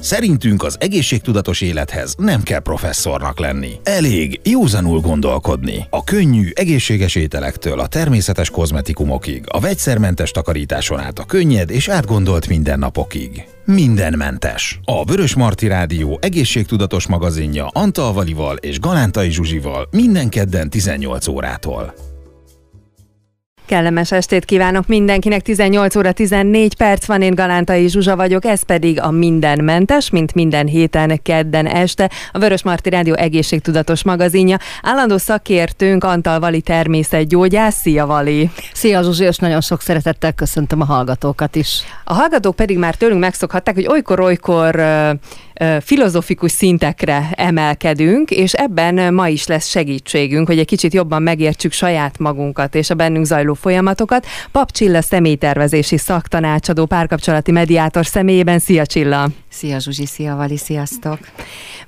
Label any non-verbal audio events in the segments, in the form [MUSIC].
Szerintünk az egészségtudatos élethez nem kell professzornak lenni. Elég józanul gondolkodni. A könnyű, egészséges ételektől a természetes kozmetikumokig, a vegyszermentes takarításon át a könnyed és átgondolt mindennapokig. Mindenmentes. A Vörös Marti Rádió egészségtudatos magazinja Antal és Galántai Zsuzsival minden kedden 18 órától. Kellemes estét kívánok mindenkinek, 18 óra 14 perc van, én Galántai Zsuzsa vagyok, ez pedig a Mindenmentes, mint minden héten kedden este, a Vörös Marti Rádió egészségtudatos magazinja. Állandó szakértőnk Antal Vali természetgyógyász, szia Vali! Szia Zsuzsi, és nagyon sok szeretettel köszöntöm a hallgatókat is. A hallgatók pedig már tőlünk megszokhatták, hogy olykor-olykor filozofikus szintekre emelkedünk, és ebben ma is lesz segítségünk, hogy egy kicsit jobban megértsük saját magunkat és a bennünk zajló folyamatokat. Pap Csilla személytervezési szaktanácsadó, párkapcsolati mediátor személyében. Szia Csilla! Szia Zsuzsi, szia Vali, sziasztok!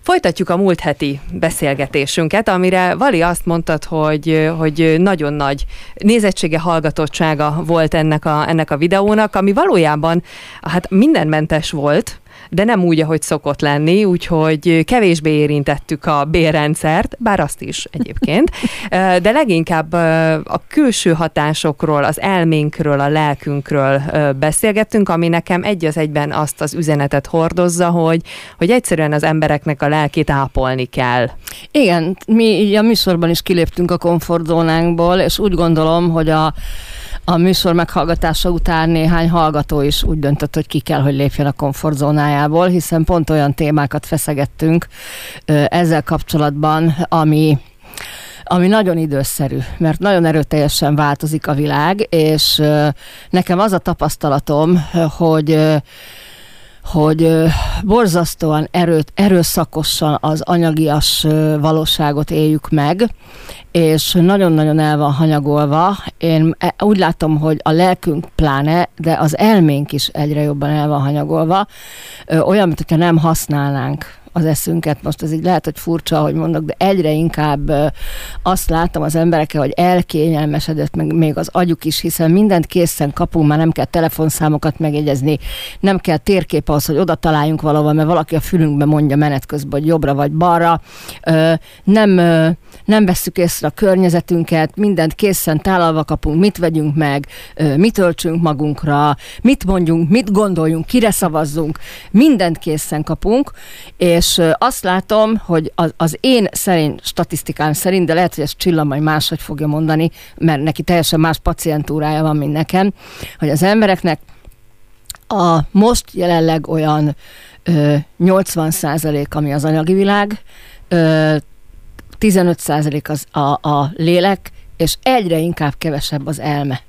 Folytatjuk a múlt heti beszélgetésünket, amire Vali azt mondtad, hogy, hogy nagyon nagy nézettsége, hallgatottsága volt ennek a, ennek a videónak, ami valójában hát mindenmentes volt, de nem úgy, ahogy szokott lenni, úgyhogy kevésbé érintettük a bérrendszert, bár azt is egyébként, de leginkább a külső hatásokról, az elménkről, a lelkünkről beszélgettünk, ami nekem egy az egyben azt az üzenetet hordozza, hogy, hogy egyszerűen az embereknek a lelkét ápolni kell. Igen, mi a műsorban is kiléptünk a komfortzónánkból, és úgy gondolom, hogy a a műsor meghallgatása után néhány hallgató is úgy döntött, hogy ki kell, hogy lépjen a komfortzónájából, hiszen pont olyan témákat feszegettünk ezzel kapcsolatban, ami ami nagyon időszerű, mert nagyon erőteljesen változik a világ, és nekem az a tapasztalatom, hogy hogy borzasztóan erőt, erőszakosan az anyagias valóságot éljük meg, és nagyon-nagyon el van hanyagolva. Én e, úgy látom, hogy a lelkünk pláne, de az elménk is egyre jobban el van hanyagolva. Olyan, mintha nem használnánk az eszünket. Most ez így lehet, hogy furcsa, hogy mondok, de egyre inkább azt látom az emberekkel, hogy elkényelmesedett meg még az agyuk is, hiszen mindent készen kapunk, már nem kell telefonszámokat megjegyezni, nem kell térkép ahhoz, hogy oda találjunk valahol, mert valaki a fülünkbe mondja menet közben, hogy jobbra vagy balra. Nem, nem vesszük észre a környezetünket, mindent készen tálalva kapunk, mit vegyünk meg, mit öltsünk magunkra, mit mondjunk, mit gondoljunk, kire szavazzunk, mindent készen kapunk, és azt látom, hogy az, én szerint, statisztikám szerint, de lehet, hogy ezt Csilla majd máshogy fogja mondani, mert neki teljesen más pacientúrája van, mint nekem, hogy az embereknek a most jelenleg olyan ö, 80 százalék, ami az anyagi világ, 15 százalék az a, a lélek, és egyre inkább kevesebb az elme.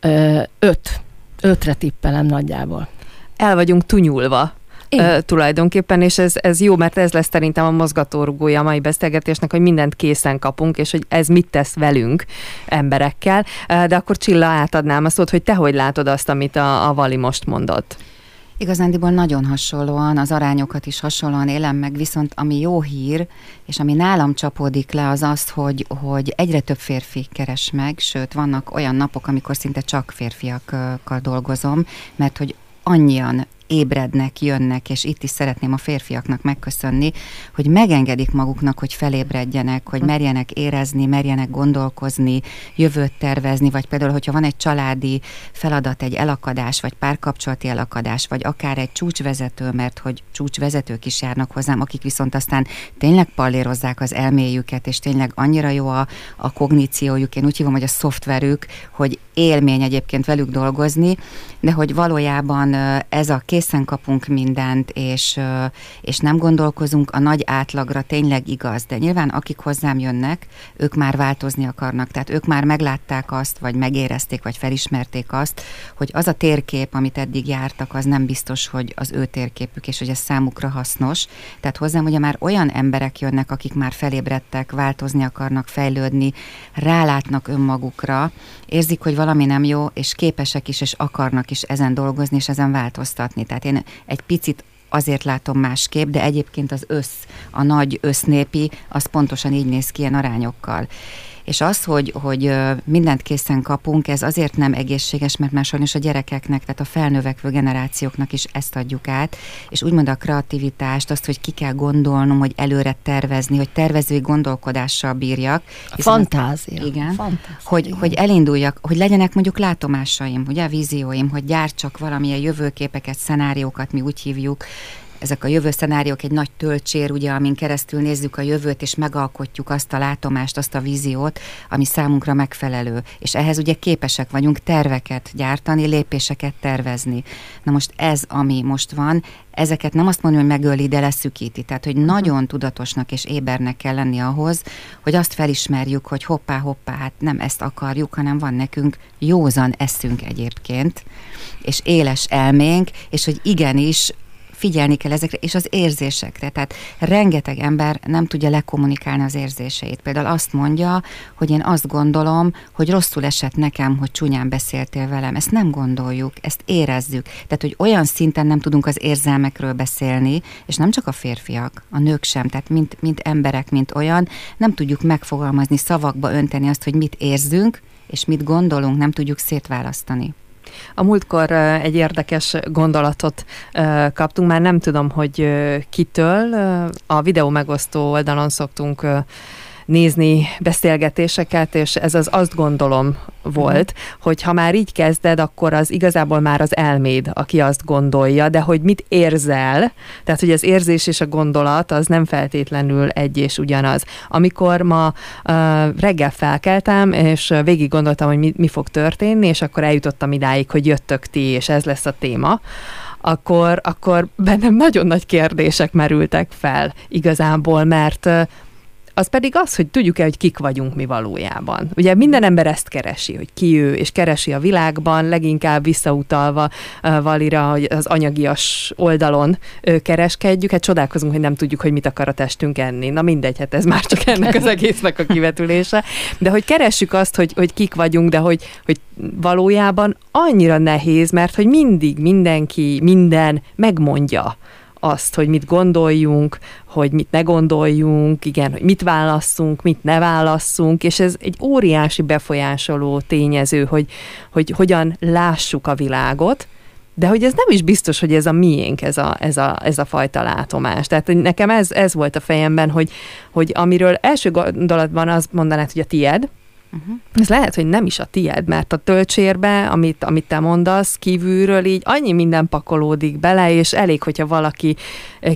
Ö, öt. Ötre tippelem nagyjából. El vagyunk tunyulva uh, tulajdonképpen, és ez, ez jó, mert ez lesz szerintem a mozgatórugója a mai beszélgetésnek, hogy mindent készen kapunk, és hogy ez mit tesz velünk emberekkel. De akkor Csilla átadnám a szót, hogy te hogy látod azt, amit a, a Vali most mondott. Igazándiból nagyon hasonlóan, az arányokat is hasonlóan élem meg, viszont ami jó hír, és ami nálam csapódik le, az az, hogy, hogy egyre több férfi keres meg, sőt, vannak olyan napok, amikor szinte csak férfiakkal dolgozom, mert hogy annyian ébrednek, jönnek, és itt is szeretném a férfiaknak megköszönni, hogy megengedik maguknak, hogy felébredjenek, hogy merjenek érezni, merjenek gondolkozni, jövőt tervezni, vagy például, hogyha van egy családi feladat, egy elakadás, vagy párkapcsolati elakadás, vagy akár egy csúcsvezető, mert hogy csúcsvezetők is járnak hozzám, akik viszont aztán tényleg pallérozzák az elméjüket, és tényleg annyira jó a, a kogníciójuk, én úgy hívom, hogy a szoftverük, hogy élmény egyébként velük dolgozni, de hogy valójában ez a készen kapunk mindent, és, és nem gondolkozunk a nagy átlagra, tényleg igaz. De nyilván akik hozzám jönnek, ők már változni akarnak. Tehát ők már meglátták azt, vagy megérezték, vagy felismerték azt, hogy az a térkép, amit eddig jártak, az nem biztos, hogy az ő térképük, és hogy ez számukra hasznos. Tehát hozzám ugye már olyan emberek jönnek, akik már felébredtek, változni akarnak, fejlődni, rálátnak önmagukra, érzik, hogy valami nem jó, és képesek is, és akarnak is ezen dolgozni, és ezen változtatni. Tehát én egy picit azért látom másképp, de egyébként az össz, a nagy össznépi, az pontosan így néz ki ilyen arányokkal. És az, hogy, hogy mindent készen kapunk, ez azért nem egészséges, mert már sajnos a gyerekeknek, tehát a felnövekvő generációknak is ezt adjuk át, és úgymond a kreativitást, azt, hogy ki kell gondolnom, hogy előre tervezni, hogy tervezői gondolkodással bírjak. Fantázia. Az, igen. Fantázia. Hogy, igen. hogy elinduljak, hogy legyenek mondjuk látomásaim, ugye a vízióim, hogy gyártsak valamilyen jövőképeket, szenáriókat, mi úgy hívjuk, ezek a jövő szenáriók egy nagy töltsér, ugye, amin keresztül nézzük a jövőt, és megalkotjuk azt a látomást, azt a víziót, ami számunkra megfelelő. És ehhez ugye képesek vagyunk terveket gyártani, lépéseket tervezni. Na most ez, ami most van, ezeket nem azt mondom, hogy megöli, de leszűkíti. Tehát, hogy nagyon tudatosnak és ébernek kell lenni ahhoz, hogy azt felismerjük, hogy hoppá, hoppá, hát nem ezt akarjuk, hanem van nekünk józan eszünk egyébként, és éles elménk, és hogy igenis figyelni kell ezekre, és az érzésekre. Tehát rengeteg ember nem tudja lekommunikálni az érzéseit. Például azt mondja, hogy én azt gondolom, hogy rosszul esett nekem, hogy csúnyán beszéltél velem. Ezt nem gondoljuk, ezt érezzük. Tehát, hogy olyan szinten nem tudunk az érzelmekről beszélni, és nem csak a férfiak, a nők sem, tehát mint, mint emberek, mint olyan, nem tudjuk megfogalmazni, szavakba önteni azt, hogy mit érzünk, és mit gondolunk, nem tudjuk szétválasztani. A múltkor egy érdekes gondolatot kaptunk, már nem tudom, hogy kitől. A videó megosztó oldalon szoktunk nézni beszélgetéseket, és ez az azt gondolom volt, uh-huh. hogy ha már így kezded, akkor az igazából már az elméd, aki azt gondolja, de hogy mit érzel, tehát hogy az érzés és a gondolat az nem feltétlenül egy és ugyanaz. Amikor ma uh, reggel felkeltem, és végig gondoltam, hogy mi, mi fog történni, és akkor eljutottam idáig, hogy jöttök ti, és ez lesz a téma, akkor, akkor bennem nagyon nagy kérdések merültek fel igazából, mert az pedig az, hogy tudjuk-e, hogy kik vagyunk mi valójában. Ugye minden ember ezt keresi, hogy ki ő, és keresi a világban, leginkább visszautalva Valira, hogy az anyagias oldalon kereskedjük, hát csodálkozunk, hogy nem tudjuk, hogy mit akar a testünk enni. Na mindegy, hát ez már csak ennek az egésznek a kivetülése. De hogy keressük azt, hogy, hogy kik vagyunk, de hogy, hogy valójában annyira nehéz, mert hogy mindig mindenki, minden megmondja azt, hogy mit gondoljunk, hogy mit ne gondoljunk, igen, hogy mit válasszunk, mit ne válasszunk, és ez egy óriási befolyásoló tényező, hogy, hogy hogyan lássuk a világot, de hogy ez nem is biztos, hogy ez a miénk, ez a, ez a, ez a fajta látomás. Tehát nekem ez, ez volt a fejemben, hogy, hogy amiről első gondolatban azt mondanád, hogy a tied, Uh-huh. Ez lehet, hogy nem is a tied, mert a töltsérbe, amit, amit te mondasz, kívülről így annyi minden pakolódik bele, és elég, hogyha valaki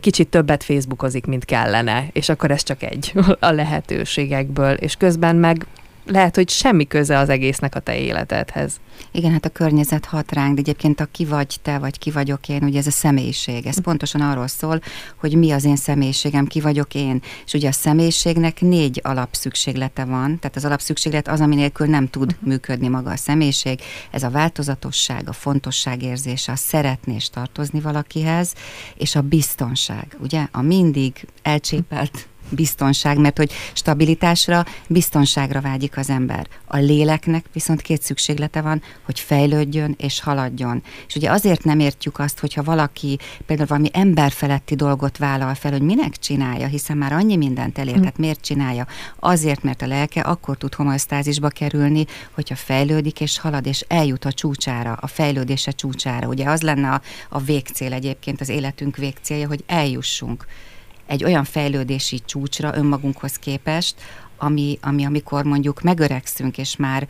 kicsit többet Facebookozik, mint kellene, és akkor ez csak egy [LAUGHS] a lehetőségekből, és közben meg lehet, hogy semmi köze az egésznek a te életedhez. Igen, hát a környezet hat ránk, de egyébként a ki vagy te, vagy ki vagyok én, ugye ez a személyiség. Ez pontosan arról szól, hogy mi az én személyiségem, ki vagyok én. És ugye a személyiségnek négy alapszükséglete van, tehát az alapszükséglet az, ami nélkül nem tud uh-huh. működni maga a személyiség. Ez a változatosság, a fontosság érzése, a szeretni és tartozni valakihez, és a biztonság, ugye? A mindig elcsépelt biztonság, mert hogy stabilitásra, biztonságra vágyik az ember. A léleknek viszont két szükséglete van, hogy fejlődjön és haladjon. És ugye azért nem értjük azt, hogyha valaki például valami emberfeletti dolgot vállal fel, hogy minek csinálja, hiszen már annyi mindent elért, tehát miért csinálja? Azért, mert a lelke akkor tud homosztázisba kerülni, hogyha fejlődik és halad, és eljut a csúcsára, a fejlődése csúcsára. Ugye az lenne a, a végcél egyébként, az életünk végcélja, hogy eljussunk egy olyan fejlődési csúcsra önmagunkhoz képest, ami, ami amikor mondjuk megöregszünk, és már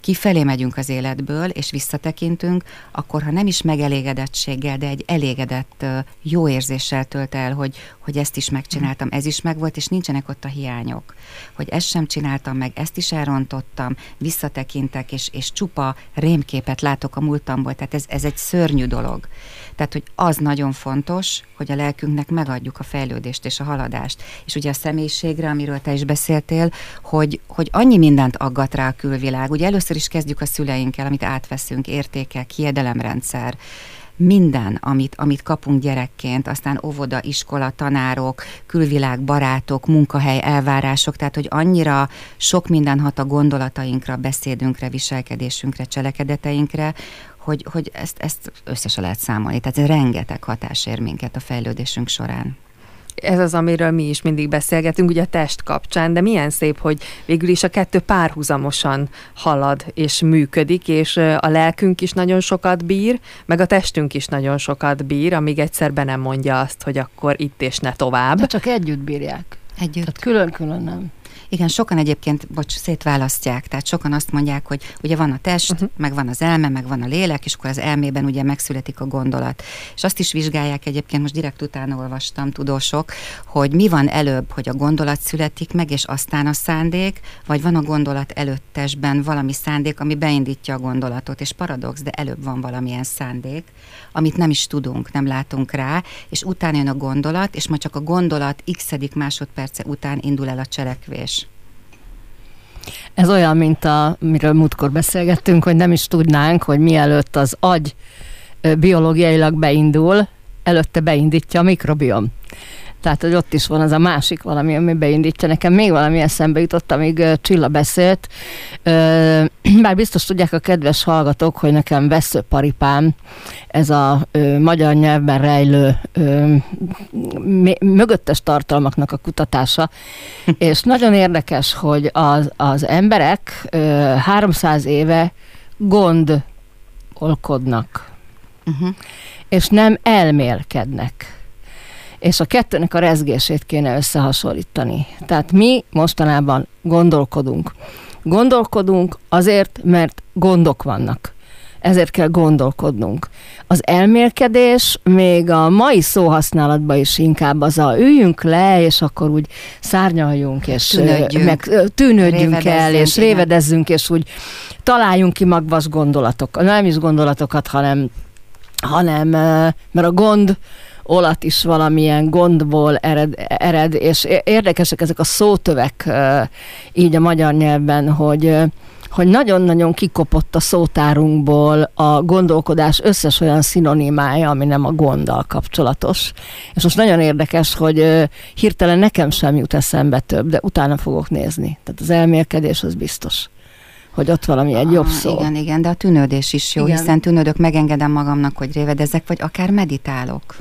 kifelé megyünk az életből, és visszatekintünk, akkor ha nem is megelégedettséggel, de egy elégedett, jó érzéssel tölt el, hogy, hogy ezt is megcsináltam, ez is megvolt, és nincsenek ott a hiányok. Hogy ezt sem csináltam meg, ezt is elrontottam, visszatekintek, és, és csupa rémképet látok a múltamból, tehát ez, ez egy szörnyű dolog. Tehát, hogy az nagyon fontos, hogy a lelkünknek megadjuk a fejlődést és a haladást. És ugye a személyiségre, amiről te is beszéltél, hogy, hogy annyi mindent aggat rá a külvilág. Ugye először is kezdjük a szüleinkkel, amit átveszünk, értékek, hiedelemrendszer, minden, amit, amit kapunk gyerekként, aztán óvoda, iskola, tanárok, külvilág, barátok, munkahely, elvárások, tehát hogy annyira sok minden hat a gondolatainkra, beszédünkre, viselkedésünkre, cselekedeteinkre, hogy, hogy ezt, ezt össze se lehet számolni. Tehát ez rengeteg hatás ér minket a fejlődésünk során. Ez az, amiről mi is mindig beszélgetünk, ugye a test kapcsán, de milyen szép, hogy végül is a kettő párhuzamosan halad és működik, és a lelkünk is nagyon sokat bír, meg a testünk is nagyon sokat bír, amíg egyszer be nem mondja azt, hogy akkor itt és ne tovább. De csak együtt bírják. Együtt. Tehát külön-külön nem. Igen, sokan egyébként, bocs, szétválasztják, tehát sokan azt mondják, hogy ugye van a test, uh-huh. meg van az elme, meg van a lélek, és akkor az elmében ugye megszületik a gondolat. És azt is vizsgálják egyébként, most direkt utána olvastam tudósok, hogy mi van előbb, hogy a gondolat születik meg, és aztán a szándék, vagy van a gondolat előtt testben valami szándék, ami beindítja a gondolatot, és paradox, de előbb van valamilyen szándék, amit nem is tudunk, nem látunk rá, és utána jön a gondolat, és majd csak a gondolat x másodperce után indul el a cselekvés. Ez olyan, mint a, miről múltkor beszélgettünk, hogy nem is tudnánk, hogy mielőtt az agy biológiailag beindul, előtte beindítja a mikrobiom. Tehát, hogy ott is van az a másik valami, ami beindítja. Nekem még valami eszembe jutott, amíg Csilla beszélt. [CLEARS THROAT] Bár biztos tudják a kedves hallgatók, hogy nekem veszőparipám, ez a ö, magyar nyelvben rejlő ö, mögöttes tartalmaknak a kutatása, [LAUGHS] és nagyon érdekes, hogy az, az emberek ö, 300 éve gondolkodnak, uh-huh. és nem elmélkednek és a kettőnek a rezgését kéne összehasonlítani. Tehát mi mostanában gondolkodunk. Gondolkodunk azért, mert gondok vannak. Ezért kell gondolkodnunk. Az elmélkedés még a mai szóhasználatban is inkább az a üljünk le, és akkor úgy szárnyaljunk, és tűnődjünk, meg, tűnődjünk el, és igen. révedezzünk, és úgy találjunk ki magvas gondolatokat. Nem is gondolatokat, hanem, hanem mert a gond olat is valamilyen gondból ered, ered, és érdekesek ezek a szótövek így a magyar nyelvben, hogy hogy nagyon-nagyon kikopott a szótárunkból a gondolkodás összes olyan szinonimája, ami nem a gonddal kapcsolatos. És most nagyon érdekes, hogy hirtelen nekem sem jut eszembe több, de utána fogok nézni. Tehát az elmélkedés az biztos hogy ott valami egy jobb szó. Igen, igen, de a tűnődés is jó, igen. hiszen tűnődök, megengedem magamnak, hogy révedezek, vagy akár meditálok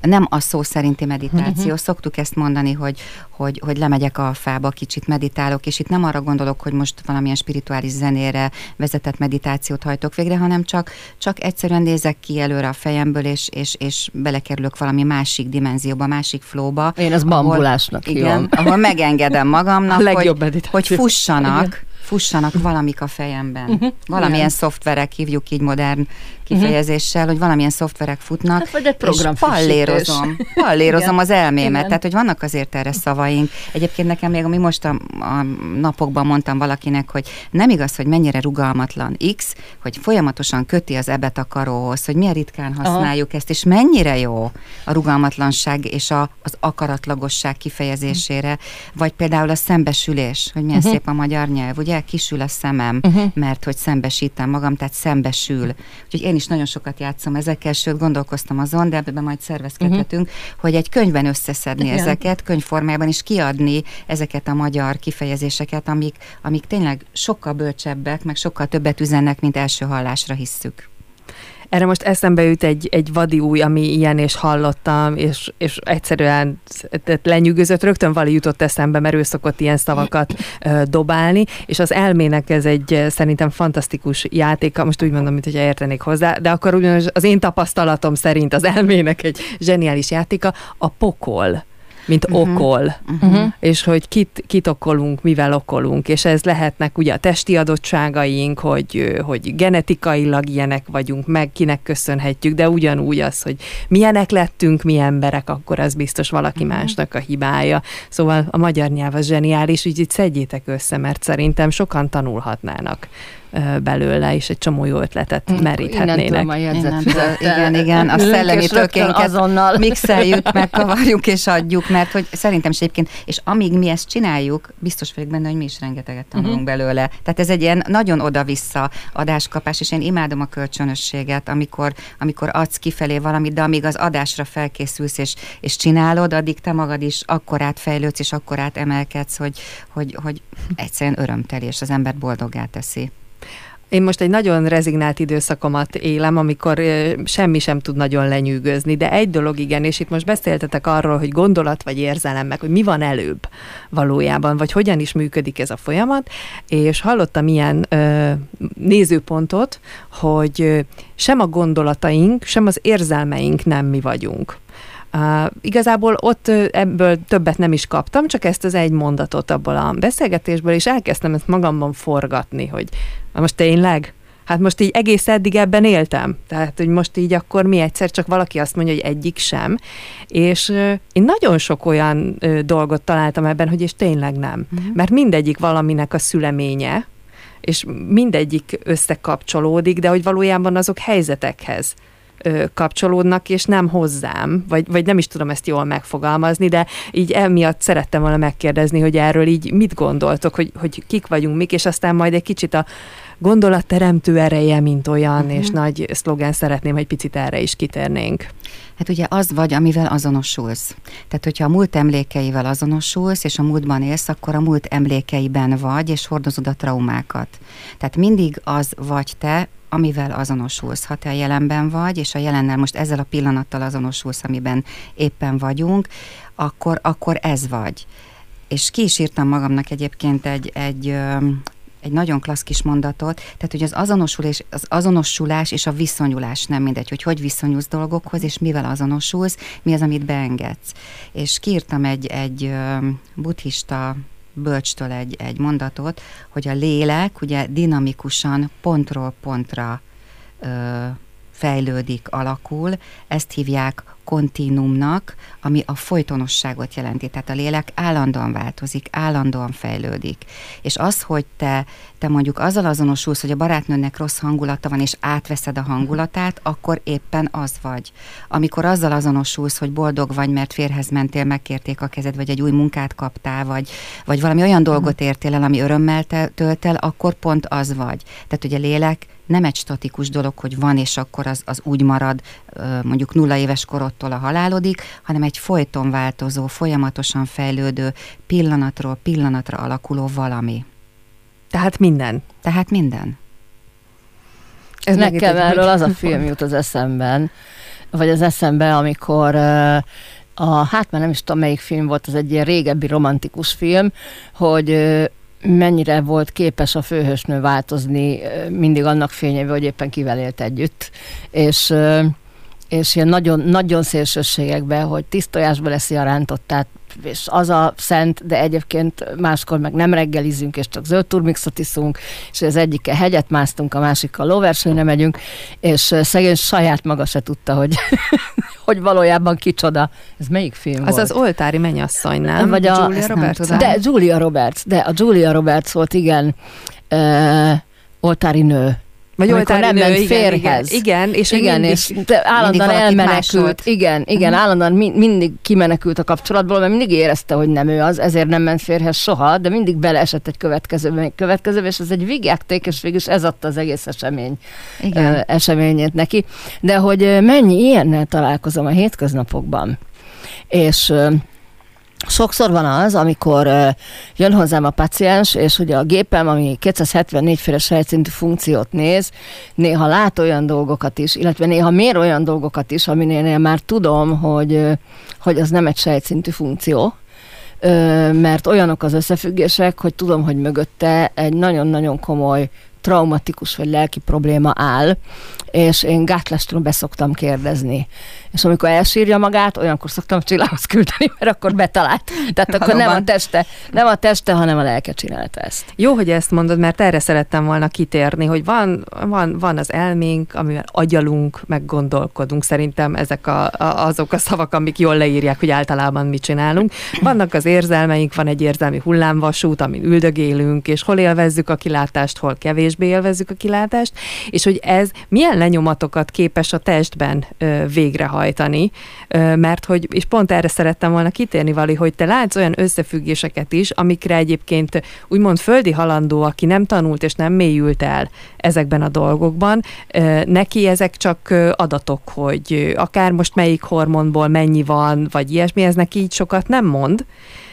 nem a szó szerinti meditáció. Uh-huh. Szoktuk ezt mondani, hogy, hogy, hogy lemegyek a fába, kicsit meditálok, és itt nem arra gondolok, hogy most valamilyen spirituális zenére vezetett meditációt hajtok végre, hanem csak, csak egyszerűen nézek ki előre a fejemből, és, és, és belekerülök valami másik dimenzióba, másik flóba. Én ez bambulásnak ahol, igen, ahol megengedem [LAUGHS] magamnak, a hogy, hogy fussanak, igen. Fussanak valamik a fejemben. Uh-huh. Valamilyen igen. szoftverek, hívjuk így modern kifejezéssel, hogy valamilyen szoftverek futnak, hát, és pallérozom, [LAUGHS] pallérozom az elmémet, Igen. tehát hogy vannak azért erre szavaink. Egyébként nekem még, ami most a, a napokban mondtam valakinek, hogy nem igaz, hogy mennyire rugalmatlan X, hogy folyamatosan köti az ebet a karóhoz, hogy milyen ritkán használjuk Aha. ezt, és mennyire jó a rugalmatlanság és a, az akaratlagosság kifejezésére, vagy például a szembesülés, hogy milyen uh-huh. szép a magyar nyelv, ugye? Kisül a szemem, uh-huh. mert hogy szembesítem magam, tehát szembesül. Úgyhogy én is nagyon sokat játszom ezekkel, sőt gondolkoztam azon, de ebben majd szervezkedhetünk, uh-huh. hogy egy könyvben összeszedni Igen. ezeket, könyvformában is kiadni ezeket a magyar kifejezéseket, amik, amik tényleg sokkal bölcsebbek, meg sokkal többet üzennek, mint első hallásra hisszük. Erre most eszembe jut egy, egy vadi új, ami ilyen, és hallottam, és, és egyszerűen lenyűgözött, rögtön Vali jutott eszembe, mert ő szokott ilyen szavakat dobálni, és az elmének ez egy szerintem fantasztikus játék, most úgy mondom, mint hogy értenék hozzá, de akkor ugyanaz az én tapasztalatom szerint az elmének egy zseniális játéka, a pokol mint uh-huh. okol, uh-huh. és hogy kit, kit okolunk, mivel okolunk, és ez lehetnek ugye a testi adottságaink, hogy, hogy genetikailag ilyenek vagyunk, meg kinek köszönhetjük, de ugyanúgy az, hogy milyenek lettünk mi emberek, akkor az biztos valaki uh-huh. másnak a hibája. Szóval a magyar nyelv az zseniális, úgy itt szedjétek össze, mert szerintem sokan tanulhatnának belőle, és egy csomó jó ötletet meríthetnének. Igen, igen, a szellemi tőkénket azonnal mixeljük, [LAUGHS] megkavarjuk és adjuk, mert hogy szerintem is egyébként, és amíg mi ezt csináljuk, biztos vagyok benne, hogy mi is rengeteget tanulunk uh-huh. belőle. Tehát ez egy ilyen nagyon oda-vissza adáskapás, és én imádom a kölcsönösséget, amikor, amikor adsz kifelé valamit, de amíg az adásra felkészülsz és, és csinálod, addig te magad is akkor átfejlődsz, és akkor átemelkedsz, hogy, hogy, hogy egyszerűen örömteli, és az ember boldoggá teszi. Én most egy nagyon rezignált időszakomat élem, amikor semmi sem tud nagyon lenyűgözni, de egy dolog igen, és itt most beszéltetek arról, hogy gondolat vagy érzelem meg, hogy mi van előbb valójában, vagy hogyan is működik ez a folyamat, és hallottam ilyen ö, nézőpontot, hogy sem a gondolataink, sem az érzelmeink nem mi vagyunk. Uh, igazából ott ebből többet nem is kaptam, csak ezt az egy mondatot abból a beszélgetésből, és elkezdtem ezt magamban forgatni, hogy most tényleg? Hát most így egész eddig ebben éltem. Tehát, hogy most így akkor mi egyszer csak valaki azt mondja, hogy egyik sem. És uh, én nagyon sok olyan uh, dolgot találtam ebben, hogy és tényleg nem. Uh-huh. Mert mindegyik valaminek a szüleménye, és mindegyik összekapcsolódik, de hogy valójában azok helyzetekhez ö, kapcsolódnak, és nem hozzám, vagy, vagy nem is tudom ezt jól megfogalmazni, de így emiatt szerettem volna megkérdezni, hogy erről így mit gondoltok, hogy, hogy kik vagyunk mik, és aztán majd egy kicsit a gondolatteremtő ereje, mint olyan, uh-huh. és nagy szlogán szeretném, hogy picit erre is kitérnénk. Hát ugye az vagy, amivel azonosulsz. Tehát, hogyha a múlt emlékeivel azonosulsz, és a múltban élsz, akkor a múlt emlékeiben vagy, és hordozod a traumákat. Tehát mindig az vagy te, amivel azonosulsz. Ha te a jelenben vagy, és a jelennel most ezzel a pillanattal azonosulsz, amiben éppen vagyunk, akkor, akkor ez vagy. És ki is írtam magamnak egyébként egy, egy egy nagyon klassz kis mondatot, tehát hogy az azonosulás, az azonosulás és a viszonyulás nem mindegy, hogy hogy viszonyulsz dolgokhoz, és mivel azonosulsz, mi az, amit beengedsz. És kiírtam egy, egy buddhista bölcstől egy, egy mondatot, hogy a lélek ugye dinamikusan pontról pontra ö, fejlődik, alakul, ezt hívják kontinumnak, ami a folytonosságot jelenti. Tehát a lélek állandóan változik, állandóan fejlődik. És az, hogy te, te mondjuk azzal azonosulsz, hogy a barátnőnek rossz hangulata van, és átveszed a hangulatát, akkor éppen az vagy. Amikor azzal azonosulsz, hogy boldog vagy, mert férhez mentél, megkérték a kezed, vagy egy új munkát kaptál, vagy, vagy valami olyan dolgot értél el, ami örömmel tölt el, akkor pont az vagy. Tehát ugye lélek nem egy statikus dolog, hogy van, és akkor az, az úgy marad mondjuk nulla éves korodtól a halálodik, hanem egy folyton változó, folyamatosan fejlődő, pillanatról pillanatra alakuló valami. Tehát minden. Tehát minden. Ez nekem erről az a film jut az eszemben, vagy az eszembe, amikor a, hát már nem is tudom melyik film volt, az egy ilyen régebbi romantikus film, hogy mennyire volt képes a főhősnő változni mindig annak fényével, hogy éppen kivel élt együtt. És és ilyen nagyon, nagyon szélsőségekbe, hogy tisztojásba leszi a rántottát, és az a szent, de egyébként máskor meg nem reggelizünk, és csak zöld turmixot iszunk, és az egyikkel hegyet másztunk, a másikkal lóversenyre megyünk, és szegény saját maga se tudta, hogy, [LAUGHS] hogy valójában kicsoda. Ez melyik film Az volt? az oltári mennyasszony, nem? Vagy a, Julia Roberts? De Julia Roberts, de a Julia Roberts volt, igen, uh, oltári nő vagy oltári nem ment férhez. Igen, igen és igen, mindig, és állandóan elmenekült. Igen, igen, uh-huh. állandóan mi, mindig kimenekült a kapcsolatból, mert mindig érezte, hogy nem ő az, ezért nem ment férhez soha, de mindig beleesett egy következő, egy következő, és ez egy vigyákték, és végül ez adta az egész esemény igen. Uh, eseményét neki. De hogy mennyi ilyennel találkozom a hétköznapokban. És Sokszor van az, amikor jön hozzám a paciens, és ugye a gépem, ami 274 féle sejtszintű funkciót néz, néha lát olyan dolgokat is, illetve néha mér olyan dolgokat is, aminél már tudom, hogy, hogy az nem egy sejtszintű funkció, mert olyanok az összefüggések, hogy tudom, hogy mögötte egy nagyon-nagyon komoly traumatikus vagy lelki probléma áll, és én gátlástól beszoktam kérdezni. És amikor elsírja magát, olyankor szoktam csillához küldeni, mert akkor betalált. Tehát akkor nem a teste, nem a teste, hanem a lelke csinálta ezt. Jó, hogy ezt mondod, mert erre szerettem volna kitérni, hogy van, van, van az elménk, amivel agyalunk, meg gondolkodunk. Szerintem ezek a, a, azok a szavak, amik jól leírják, hogy általában mit csinálunk. Vannak az érzelmeink, van egy érzelmi hullámvasút, amin üldögélünk, és hol élvezzük a kilátást, hol kevésbé élvezzük a kilátást, és hogy ez milyen lenyomatokat képes a testben ö, végrehajtani, ö, mert hogy, és pont erre szerettem volna kitérni, Vali, hogy te látsz olyan összefüggéseket is, amikre egyébként úgymond földi halandó, aki nem tanult és nem mélyült el ezekben a dolgokban, ö, neki ezek csak adatok, hogy akár most melyik hormonból mennyi van, vagy ilyesmi, ez neki így sokat nem mond,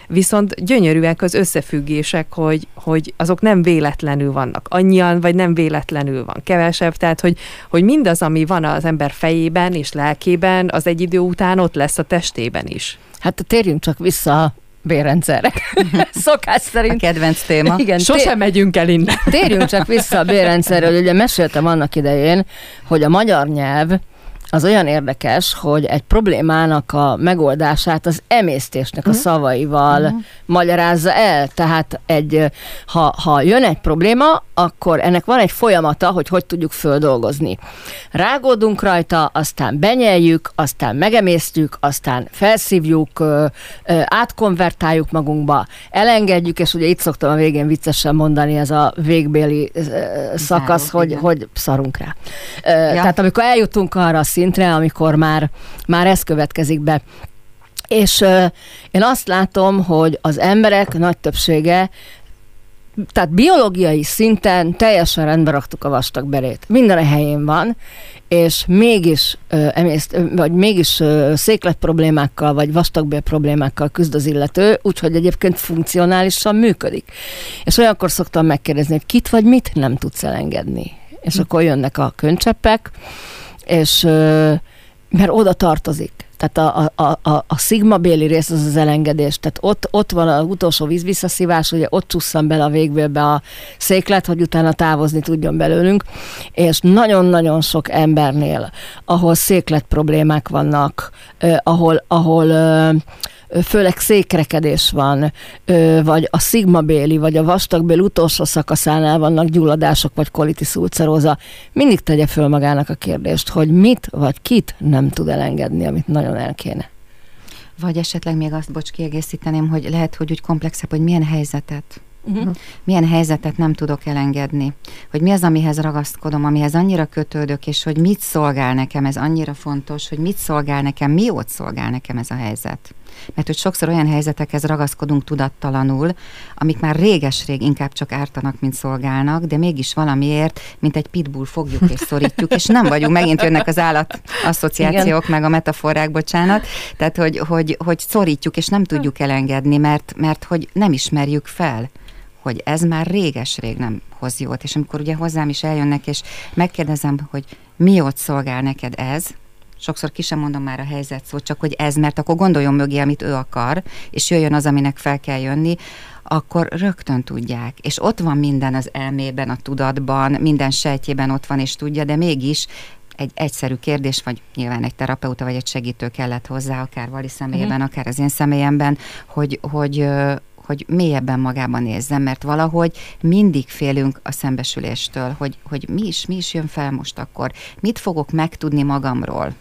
viszont gyönyörűek az összefüggések, hogy, hogy azok nem véletlenül vannak. Annyian, vagy nem véletlenül van kevesebb, tehát hogy, hogy mindaz, ami van az ember fejében és lelkében, az egy idő után ott lesz a testében is. Hát térjünk csak vissza bérrendszerre. [LAUGHS] Szokás szerint. A kedvenc téma. Igen, Sosem tér... megyünk el innen. Térjünk csak vissza a bérrendszerről. Ugye meséltem annak idején, hogy a magyar nyelv az olyan érdekes, hogy egy problémának a megoldását az emésztésnek a mhm. szavaival uh-huh. magyarázza el. Tehát egy, ha, ha jön egy probléma, akkor ennek van egy folyamata, hogy hogy tudjuk földolgozni. Rágódunk rajta, aztán benyeljük, aztán megemésztjük, aztán felszívjuk, átkonvertáljuk magunkba, elengedjük, és ugye itt szoktam a végén viccesen mondani ez a végbéli szakasz, Záró, hogy, hogy szarunk rá. Ja. Tehát amikor eljutunk arra a szintre, amikor már, már ez következik be. És uh, én azt látom, hogy az emberek nagy többsége tehát biológiai szinten teljesen rendbe raktuk a vastagberét. Minden a helyén van, és mégis, ö, emészt, vagy mégis ö, széklet problémákkal, vagy vastagbél problémákkal küzd az illető, úgyhogy egyébként funkcionálisan működik. És olyankor szoktam megkérdezni, hogy kit vagy mit nem tudsz elengedni. És hm. akkor jönnek a könycsepek, és mert oda tartozik. Tehát a, a, a, a szigma béli rész az az elengedés. Tehát ott, ott van az utolsó vízvisszaszívás, ugye ott csusszan bele a végbélbe a széklet, hogy utána távozni tudjon belőlünk. És nagyon-nagyon sok embernél, ahol széklet problémák vannak, eh, ahol, ahol eh, főleg székrekedés van, vagy a szigmabéli, vagy a vastagbél utolsó szakaszánál vannak gyulladások, vagy kolitis ulceróza, mindig tegye föl magának a kérdést, hogy mit vagy kit nem tud elengedni, amit nagyon el kéne. Vagy esetleg még azt, bocs, kiegészíteném, hogy lehet, hogy úgy komplexebb, hogy milyen helyzetet uh-huh. milyen helyzetet nem tudok elengedni, hogy mi az, amihez ragaszkodom, amihez annyira kötődök, és hogy mit szolgál nekem, ez annyira fontos, hogy mit szolgál nekem, miót szolgál nekem ez a helyzet. Mert hogy sokszor olyan helyzetekhez ragaszkodunk tudattalanul, amik már réges-rég inkább csak ártanak, mint szolgálnak, de mégis valamiért, mint egy pitbull fogjuk és szorítjuk, és nem vagyunk, megint jönnek az állat asszociációk, Igen. meg a metaforák, bocsánat, tehát hogy, hogy, hogy szorítjuk, és nem tudjuk elengedni, mert, mert hogy nem ismerjük fel hogy ez már réges-rég nem hoz jót. És amikor ugye hozzám is eljönnek, és megkérdezem, hogy mi ott szolgál neked ez, sokszor ki sem mondom már a helyzet szó, csak hogy ez, mert akkor gondoljon mögé, amit ő akar, és jöjjön az, aminek fel kell jönni, akkor rögtön tudják. És ott van minden az elmében, a tudatban, minden sejtjében ott van és tudja, de mégis egy egyszerű kérdés, vagy nyilván egy terapeuta vagy egy segítő kellett hozzá, akár Vali személyében, mm. akár az én személyemben, hogy, hogy, hogy mélyebben magában nézzem, mert valahogy mindig félünk a szembesüléstől, hogy, hogy mi is, mi is jön fel most akkor, mit fogok megtudni magamról,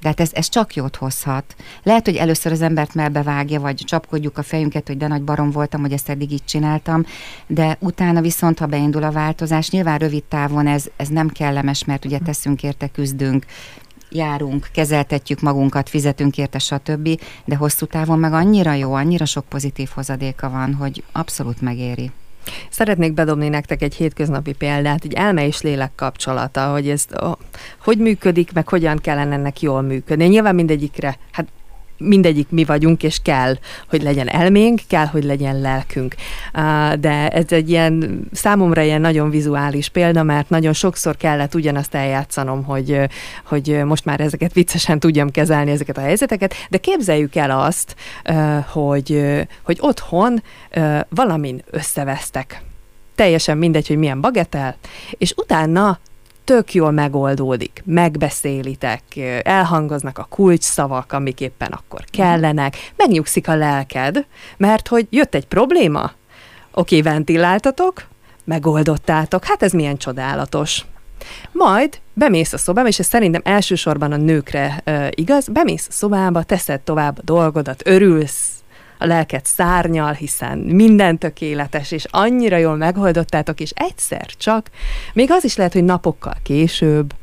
de hát ez, ez csak jót hozhat. Lehet, hogy először az embert melbevágja, vagy csapkodjuk a fejünket, hogy de nagy barom voltam, hogy ezt eddig így csináltam, de utána viszont, ha beindul a változás, nyilván rövid távon ez, ez nem kellemes, mert ugye teszünk érte, küzdünk, járunk, kezeltetjük magunkat, fizetünk érte, stb. De hosszú távon meg annyira jó, annyira sok pozitív hozadéka van, hogy abszolút megéri. Szeretnék bedobni nektek egy hétköznapi példát, egy elme és lélek kapcsolata, hogy ez hogy működik, meg hogyan kellene ennek jól működni. Nyilván mindegyikre, hát mindegyik mi vagyunk, és kell, hogy legyen elménk, kell, hogy legyen lelkünk. De ez egy ilyen, számomra ilyen nagyon vizuális példa, mert nagyon sokszor kellett ugyanazt eljátszanom, hogy, hogy most már ezeket viccesen tudjam kezelni, ezeket a helyzeteket, de képzeljük el azt, hogy, hogy otthon valamin összevesztek teljesen mindegy, hogy milyen bagetel, és utána tök jól megoldódik, megbeszélitek, elhangoznak a kulcs szavak, amik éppen akkor kellenek, megnyugszik a lelked, mert hogy jött egy probléma, oké, ventiláltatok, megoldottátok, hát ez milyen csodálatos. Majd bemész a szobába, és ez szerintem elsősorban a nőkre uh, igaz, bemész a szobába, teszed tovább a dolgodat, örülsz, a lelket szárnyal, hiszen minden tökéletes, és annyira jól megoldottátok, és egyszer csak, még az is lehet, hogy napokkal később,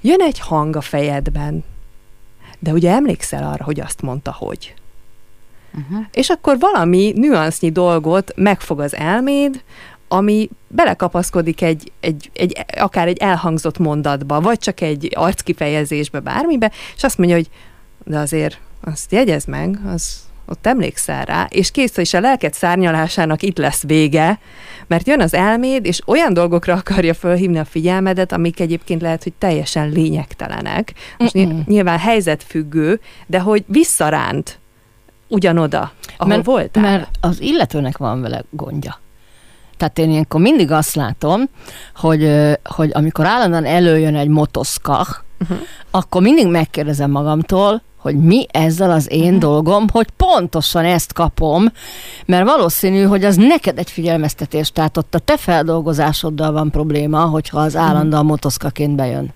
jön egy hang a fejedben, de ugye emlékszel arra, hogy azt mondta, hogy. Uh-huh. És akkor valami nüansznyi dolgot megfog az elméd, ami belekapaszkodik egy, egy, egy, akár egy elhangzott mondatba, vagy csak egy arckifejezésbe, bármibe, és azt mondja, hogy de azért azt jegyez meg, az ott emlékszel rá, és kész, és a lelked szárnyalásának itt lesz vége, mert jön az elméd, és olyan dolgokra akarja fölhívni a figyelmedet, amik egyébként lehet, hogy teljesen lényegtelenek. Most Mm-mm. nyilván helyzetfüggő, de hogy visszaránt ugyanoda, ahol mert, voltál. Mert az illetőnek van vele gondja. Tehát én ilyenkor mindig azt látom, hogy, hogy amikor állandóan előjön egy motoszkach, uh-huh. akkor mindig megkérdezem magamtól, hogy mi ezzel az én uh-huh. dolgom, hogy pontosan ezt kapom, mert valószínű, hogy az neked egy figyelmeztetés, tehát ott a te feldolgozásoddal van probléma, hogyha az állandóan motoszkaként bejön.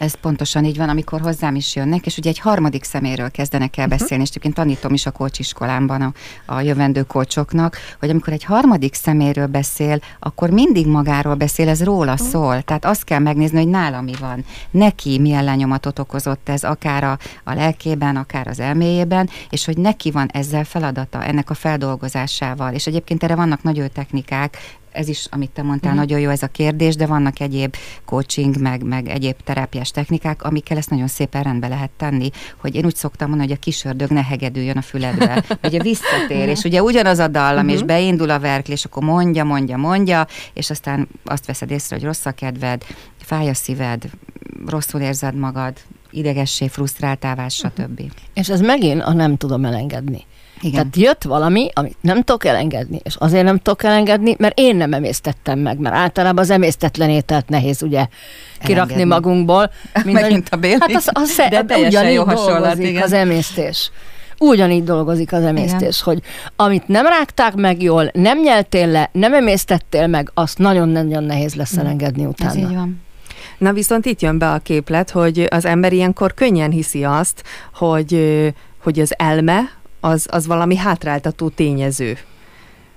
Ez pontosan így van, amikor hozzám is jönnek, és ugye egy harmadik szeméről kezdenek el uh-huh. beszélni, és egyébként tanítom is a kócsiskolámban a, a jövendő kócsoknak, hogy amikor egy harmadik szeméről beszél, akkor mindig magáról beszél, ez róla uh-huh. szól. Tehát azt kell megnézni, hogy nála mi van. Neki milyen lenyomatot okozott ez, akár a, a lelkében, akár az elméjében, és hogy neki van ezzel feladata, ennek a feldolgozásával. És egyébként erre vannak nagy technikák, ez is, amit te mondtál, uh-huh. nagyon jó ez a kérdés, de vannak egyéb coaching, meg, meg egyéb terápiás technikák, amikkel ezt nagyon szépen rendbe lehet tenni, hogy én úgy szoktam mondani, hogy a kisördög ne hegedüljön a füledbe, [LAUGHS] ugye visszatér, és ugye ugyanaz a dallam, uh-huh. és beindul a verklés, akkor mondja, mondja, mondja, és aztán azt veszed észre, hogy rossz a kedved, fáj a szíved, rosszul érzed magad, idegessé, frusztráltál válsz, stb. Uh-huh. És ez megint a nem tudom elengedni. Igen. Tehát jött valami, amit nem tudok elengedni, és azért nem tudok elengedni, mert én nem emésztettem meg, mert általában az emésztetlen ételt nehéz ugye kirakni Elengedni. magunkból. [LAUGHS] Mint Megint a Béli. Hát az, az, De ugyanígy jó dolgozik igen. az emésztés. Ugyanígy dolgozik az emésztés, igen. hogy amit nem rágták meg jól, nem nyeltél le, nem emésztettél meg, azt nagyon-nagyon nehéz lesz elengedni utána. Ez így van. Na viszont itt jön be a képlet, hogy az ember ilyenkor könnyen hiszi azt, hogy, hogy az elme, az, az valami hátráltató tényező.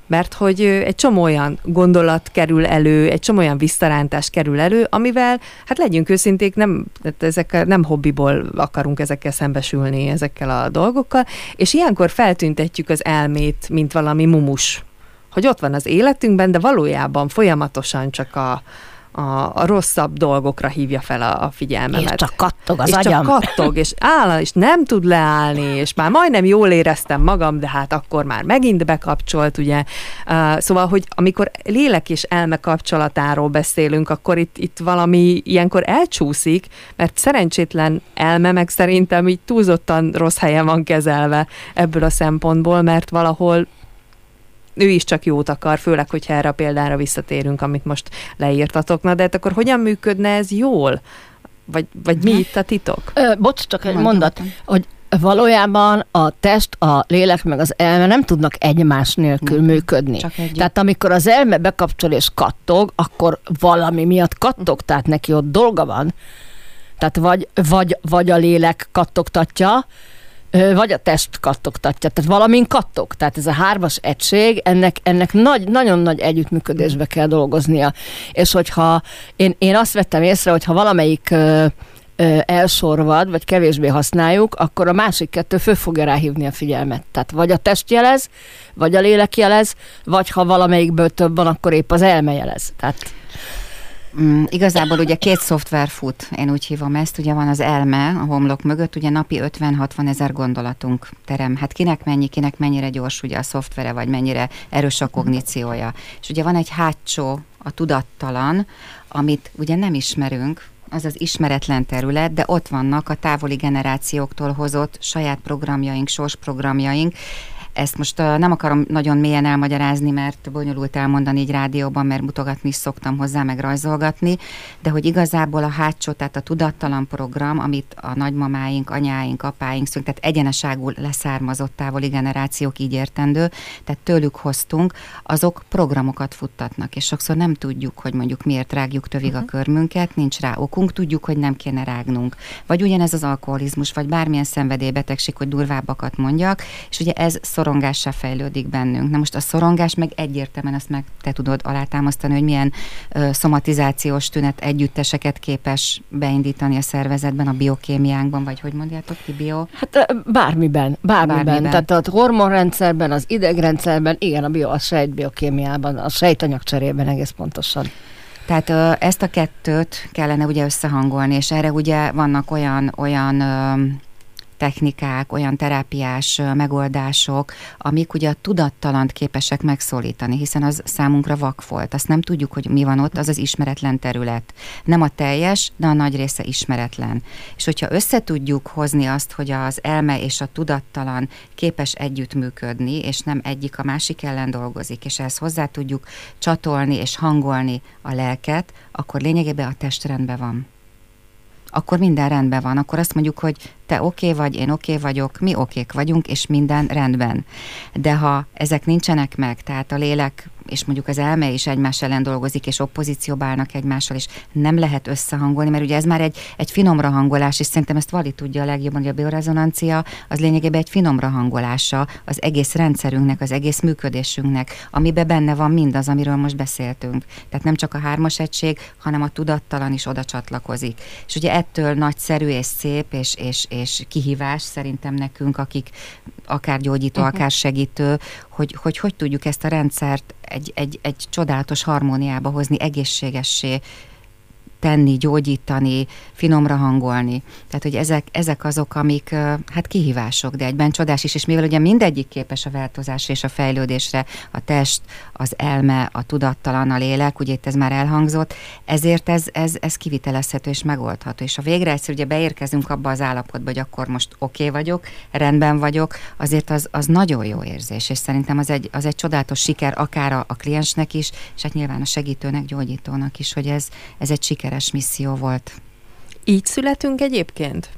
Mert hogy egy csomó olyan gondolat kerül elő, egy csomó olyan visszarántás kerül elő, amivel, hát legyünk őszinték, nem, ezek nem hobbiból akarunk ezekkel szembesülni, ezekkel a dolgokkal, és ilyenkor feltüntetjük az elmét, mint valami mumus. Hogy ott van az életünkben, de valójában folyamatosan csak a, a, a rosszabb dolgokra hívja fel a, a figyelmemet. És csak kattog az és agyam. csak kattog, és áll, és nem tud leállni, és már majdnem jól éreztem magam, de hát akkor már megint bekapcsolt, ugye. Uh, szóval, hogy amikor lélek és elme kapcsolatáról beszélünk, akkor itt, itt valami ilyenkor elcsúszik, mert szerencsétlen elme meg szerintem így túlzottan rossz helyen van kezelve ebből a szempontból, mert valahol ő is csak jót akar, főleg, hogyha erre a példára visszatérünk, amit most leírtatok. Na, de hát akkor hogyan működne ez jól? Vagy, vagy mi itt a titok? Ö, bocs, csak egy mondat, hogy valójában a test, a lélek meg az elme nem tudnak egymás nélkül nem. működni. Csak Tehát amikor az elme bekapcsol és kattog, akkor valami miatt kattog, tehát neki ott dolga van. Tehát vagy, vagy, vagy a lélek kattogtatja, vagy a test kattogtatja. Tehát valamin kattog. Tehát ez a hármas egység, ennek, ennek nagy, nagyon nagy együttműködésbe kell dolgoznia. És hogyha én, én azt vettem észre, hogyha valamelyik ö, ö, elsorvad, vagy kevésbé használjuk, akkor a másik kettő fő fogja ráhívni a figyelmet. Tehát vagy a test jelez, vagy a lélek jelez, vagy ha valamelyikből több van, akkor épp az elme jelez. Tehát Mm, igazából ugye két szoftver fut, én úgy hívom ezt, ugye van az elme a homlok mögött, ugye napi 50-60 ezer gondolatunk terem. Hát kinek mennyi, kinek mennyire gyors ugye a szoftvere, vagy mennyire erős a kogníciója. És ugye van egy hátsó, a tudattalan, amit ugye nem ismerünk, az az ismeretlen terület, de ott vannak a távoli generációktól hozott saját programjaink, sorsprogramjaink, ezt most uh, nem akarom nagyon mélyen elmagyarázni, mert bonyolult elmondani egy rádióban, mert mutogatni is szoktam hozzá, meg rajzolgatni, de hogy igazából a hátsó, tehát a tudattalan program, amit a nagymamáink, anyáink, apáink szünk, tehát egyeneságul leszármazott távoli generációk így értendő, tehát tőlük hoztunk, azok programokat futtatnak, és sokszor nem tudjuk, hogy mondjuk miért rágjuk tövig uh-huh. a mhm. körmünket, nincs rá okunk, tudjuk, hogy nem kéne rágnunk. Vagy ugyanez az alkoholizmus, vagy bármilyen szenvedélybetegség, hogy durvábbakat mondjak, és ugye ez szorongássá fejlődik bennünk. Na most a szorongás meg egyértelműen azt meg te tudod alátámasztani, hogy milyen ö, szomatizációs tünet együtteseket képes beindítani a szervezetben, a biokémiánkban, vagy hogy mondjátok ti bio? Hát bármiben, bármiben. bármiben. Tehát a hormonrendszerben, az idegrendszerben, igen, a bio, a sejtbiokémiában, a sejtanyagcserében egész pontosan. Tehát ö, ezt a kettőt kellene ugye összehangolni, és erre ugye vannak olyan, olyan ö, technikák, olyan terápiás megoldások, amik ugye a tudattalant képesek megszólítani, hiszen az számunkra vak volt. Azt nem tudjuk, hogy mi van ott, az az ismeretlen terület. Nem a teljes, de a nagy része ismeretlen. És hogyha össze tudjuk hozni azt, hogy az elme és a tudattalan képes együttműködni, és nem egyik a másik ellen dolgozik, és ehhez hozzá tudjuk csatolni és hangolni a lelket, akkor lényegében a test rendben van akkor minden rendben van. Akkor azt mondjuk, hogy te oké okay vagy, én oké okay vagyok, mi okék vagyunk, és minden rendben. De ha ezek nincsenek meg, tehát a lélek és mondjuk az elme is egymás ellen dolgozik, és opozícióba állnak egymással, és nem lehet összehangolni, mert ugye ez már egy, egy finomra hangolás, és szerintem ezt Vali tudja a legjobban, hogy a biorezonancia az lényegében egy finomra hangolása az egész rendszerünknek, az egész működésünknek, amiben benne van mindaz, amiről most beszéltünk. Tehát nem csak a hármas egység, hanem a tudattalan is oda csatlakozik. És ugye ettől nagyszerű és szép és, és, és kihívás szerintem nekünk, akik akár gyógyító, uh-huh. akár segítő, hogy, hogy hogy tudjuk ezt a rendszert egy, egy, egy csodálatos harmóniába hozni, egészségessé tenni, gyógyítani, finomra hangolni. Tehát, hogy ezek, ezek azok, amik hát kihívások, de egyben csodás is, és mivel ugye mindegyik képes a változásra és a fejlődésre, a test, az elme, a tudattalan, a lélek, ugye itt ez már elhangzott, ezért ez, ez, ez kivitelezhető és megoldható. És ha végre egyszer ugye beérkezünk abba az állapotba, hogy akkor most oké okay vagyok, rendben vagyok, azért az, az nagyon jó érzés, és szerintem az egy, az egy csodálatos siker akár a, a kliensnek is, és hát nyilván a segítőnek, gyógyítónak is, hogy ez, ez egy siker sikeres misszió volt. Így születünk egyébként?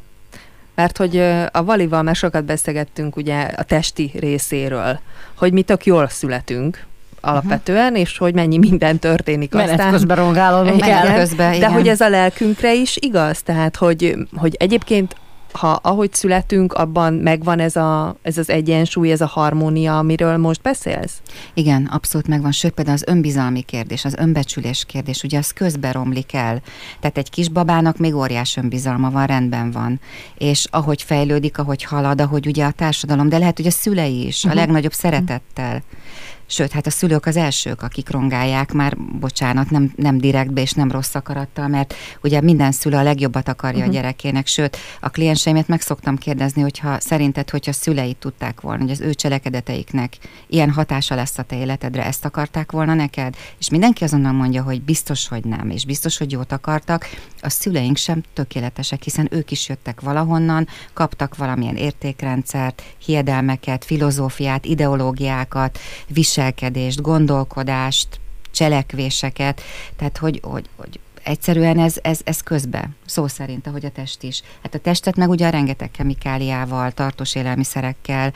Mert hogy a Valival már sokat beszélgettünk ugye a testi részéről, hogy mi tök jól születünk, alapvetően, uh-huh. és hogy mennyi minden történik Menet aztán. közben rongálódunk el. Közben, igen. De hogy ez a lelkünkre is igaz? Tehát, hogy, hogy egyébként ha ahogy születünk, abban megvan ez, a, ez az egyensúly, ez a harmónia, amiről most beszélsz? Igen, abszolút megvan. Sőt, például az önbizalmi kérdés, az önbecsülés kérdés, ugye az közben romlik el. Tehát egy kisbabának még óriás önbizalma van, rendben van. És ahogy fejlődik, ahogy halad, ahogy ugye a társadalom, de lehet, hogy a szülei is, uh-huh. a mhm. legnagyobb szeretettel. Sőt, hát a szülők az elsők, akik rongálják, már bocsánat, nem, nem direktbe és nem rossz akarattal, mert ugye minden szülő a legjobbat akarja uh-huh. a mhm. gyerekének. Sőt, a klienseimet meg szoktam kérdezni, hogyha szerinted, hogyha szüleit tudták volna, hogy az ő cselekedeteiknek ilyen hatása lesz a te életedre, ezt akarták volna neked? És mindenki azonnal mondja, hogy biztos, hogy nem, és biztos, hogy jót akartak. A szüleink sem tökéletesek, hiszen ők is jöttek valahonnan, kaptak valamilyen értékrendszert, hiedelmeket, filozófiát, ideológiákat, vis viselkedést, gondolkodást, cselekvéseket, tehát hogy, hogy, hogy egyszerűen ez, ez, ez közbe, szó szerint, ahogy a test is. Hát a testet meg ugye rengeteg kemikáliával, tartós élelmiszerekkel.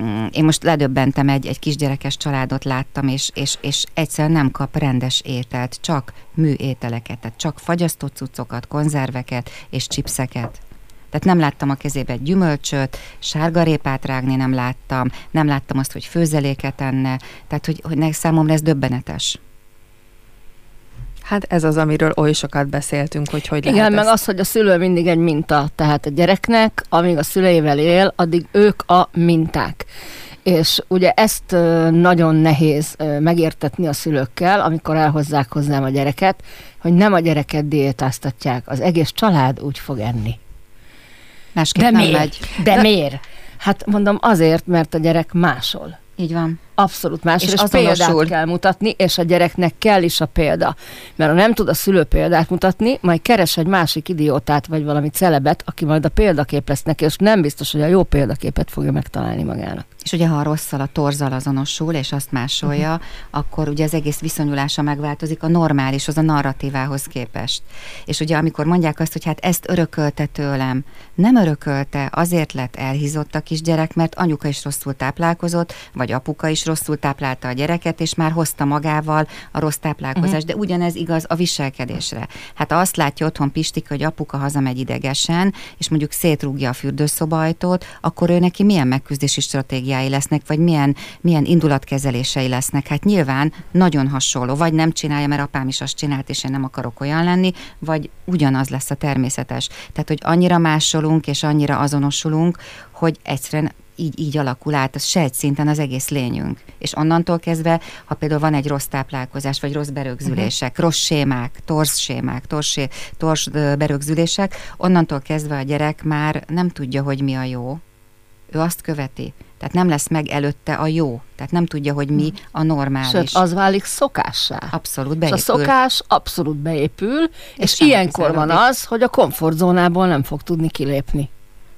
Mm, én most ledöbbentem, egy, egy kisgyerekes családot láttam, és, és, és egyszerűen nem kap rendes ételt, csak műételeket, tehát csak fagyasztott cuccokat, konzerveket és chipseket. Tehát nem láttam a kezébe egy gyümölcsöt, sárgarépát rágni nem láttam, nem láttam azt, hogy főzeléket enne, tehát hogy, hogy számomra ez döbbenetes. Hát ez az, amiről oly sokat beszéltünk, hogy hogy Igen, lehet meg ezt... az, hogy a szülő mindig egy minta. Tehát a gyereknek, amíg a szüleivel él, addig ők a minták. És ugye ezt nagyon nehéz megértetni a szülőkkel, amikor elhozzák hozzám a gyereket, hogy nem a gyereket diétáztatják, az egész család úgy fog enni. Másképp De nem miért? megy. De, De miért? Hát mondom azért, mert a gyerek másol. Így van. Abszolút más, és, és példát kell mutatni, és a gyereknek kell is a példa. Mert ha nem tud a szülő példát mutatni, majd keres egy másik idiótát, vagy valami celebet, aki majd a példakép lesz neki, és nem biztos, hogy a jó példaképet fogja megtalálni magának. És ugye ha a rosszal, a torzal azonosul, és azt másolja, uh-huh. akkor ugye az egész viszonyulása megváltozik a normális, az a narratívához képest. És ugye amikor mondják azt, hogy hát ezt örökölte tőlem, nem örökölte, azért lett elhízott a kisgyerek, mert anyuka is rosszul táplálkozott, vagy apuka is rosszul táplálta a gyereket, és már hozta magával a rossz táplálkozást, uh-huh. de ugyanez igaz a viselkedésre. Hát azt látja otthon Pistik, hogy apuka hazamegy idegesen, és mondjuk szétrúgja a fürdőszobajtót, akkor ő neki milyen megküzdési stratégiái lesznek, vagy milyen, milyen indulatkezelései lesznek. Hát nyilván nagyon hasonló, vagy nem csinálja, mert apám is azt csinált, és én nem akarok olyan lenni, vagy ugyanaz lesz a természetes. Tehát, hogy annyira másolunk, és annyira azonosulunk, hogy egyszerűen így, így alakul át, az sejtszinten az egész lényünk. És onnantól kezdve, ha például van egy rossz táplálkozás, vagy rossz berögzülések, uh-huh. rossz sémák, torsz sémák, tors, tors berögzülések, onnantól kezdve a gyerek már nem tudja, hogy mi a jó. Ő azt követi. Tehát nem lesz meg előtte a jó. Tehát nem tudja, hogy mi a normális. Sőt, az válik szokássá. Abszolút beépül. És a szokás abszolút beépül, és, és ilyenkor van az, hogy a komfortzónából nem fog tudni kilépni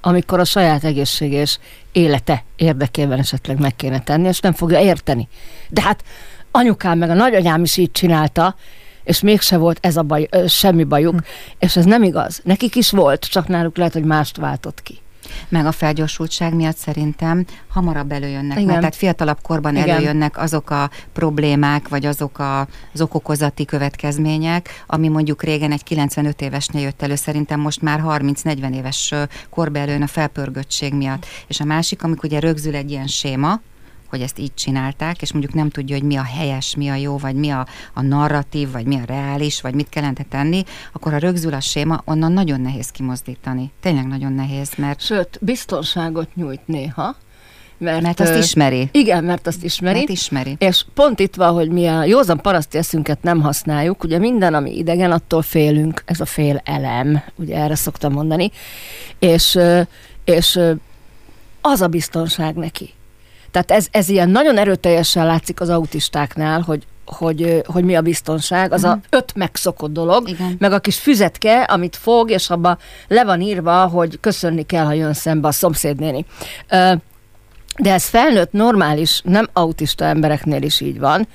amikor a saját egészséges élete érdekében esetleg meg kéne tenni, és nem fogja érteni. De hát anyukám meg a nagyanyám is így csinálta, és mégse volt ez a baj, semmi bajuk, hm. és ez nem igaz. Nekik is volt, csak náluk lehet, hogy mást váltott ki meg a felgyorsultság miatt szerintem hamarabb előjönnek, Igen. mert tehát fiatalabb korban Igen. előjönnek azok a problémák, vagy azok a, az okokozati következmények, ami mondjuk régen egy 95 évesnél jött elő, szerintem most már 30-40 éves korba előjön a felpörgöttség miatt. És a másik, amikor ugye rögzül egy ilyen séma, hogy ezt így csinálták, és mondjuk nem tudja, hogy mi a helyes, mi a jó, vagy mi a, a narratív, vagy mi a reális, vagy mit kellene tenni, akkor ha rögzül a séma, onnan nagyon nehéz kimozdítani. Tényleg nagyon nehéz, mert... Sőt, biztonságot nyújt néha, mert, mert azt ismeri. Igen, mert azt ismeri. Mert ismeri. És pont itt van, hogy mi a józan paraszti eszünket nem használjuk, ugye minden, ami idegen, attól félünk, ez a fél elem, ugye erre szoktam mondani, és, és az a biztonság neki. Tehát ez, ez ilyen nagyon erőteljesen látszik az autistáknál, hogy hogy, hogy mi a biztonság, az uh-huh. a öt megszokott dolog, Igen. meg a kis füzetke, amit fog, és abba le van írva, hogy köszönni kell, ha jön szembe a szomszédnéni. De ez felnőtt, normális, nem autista embereknél is így van,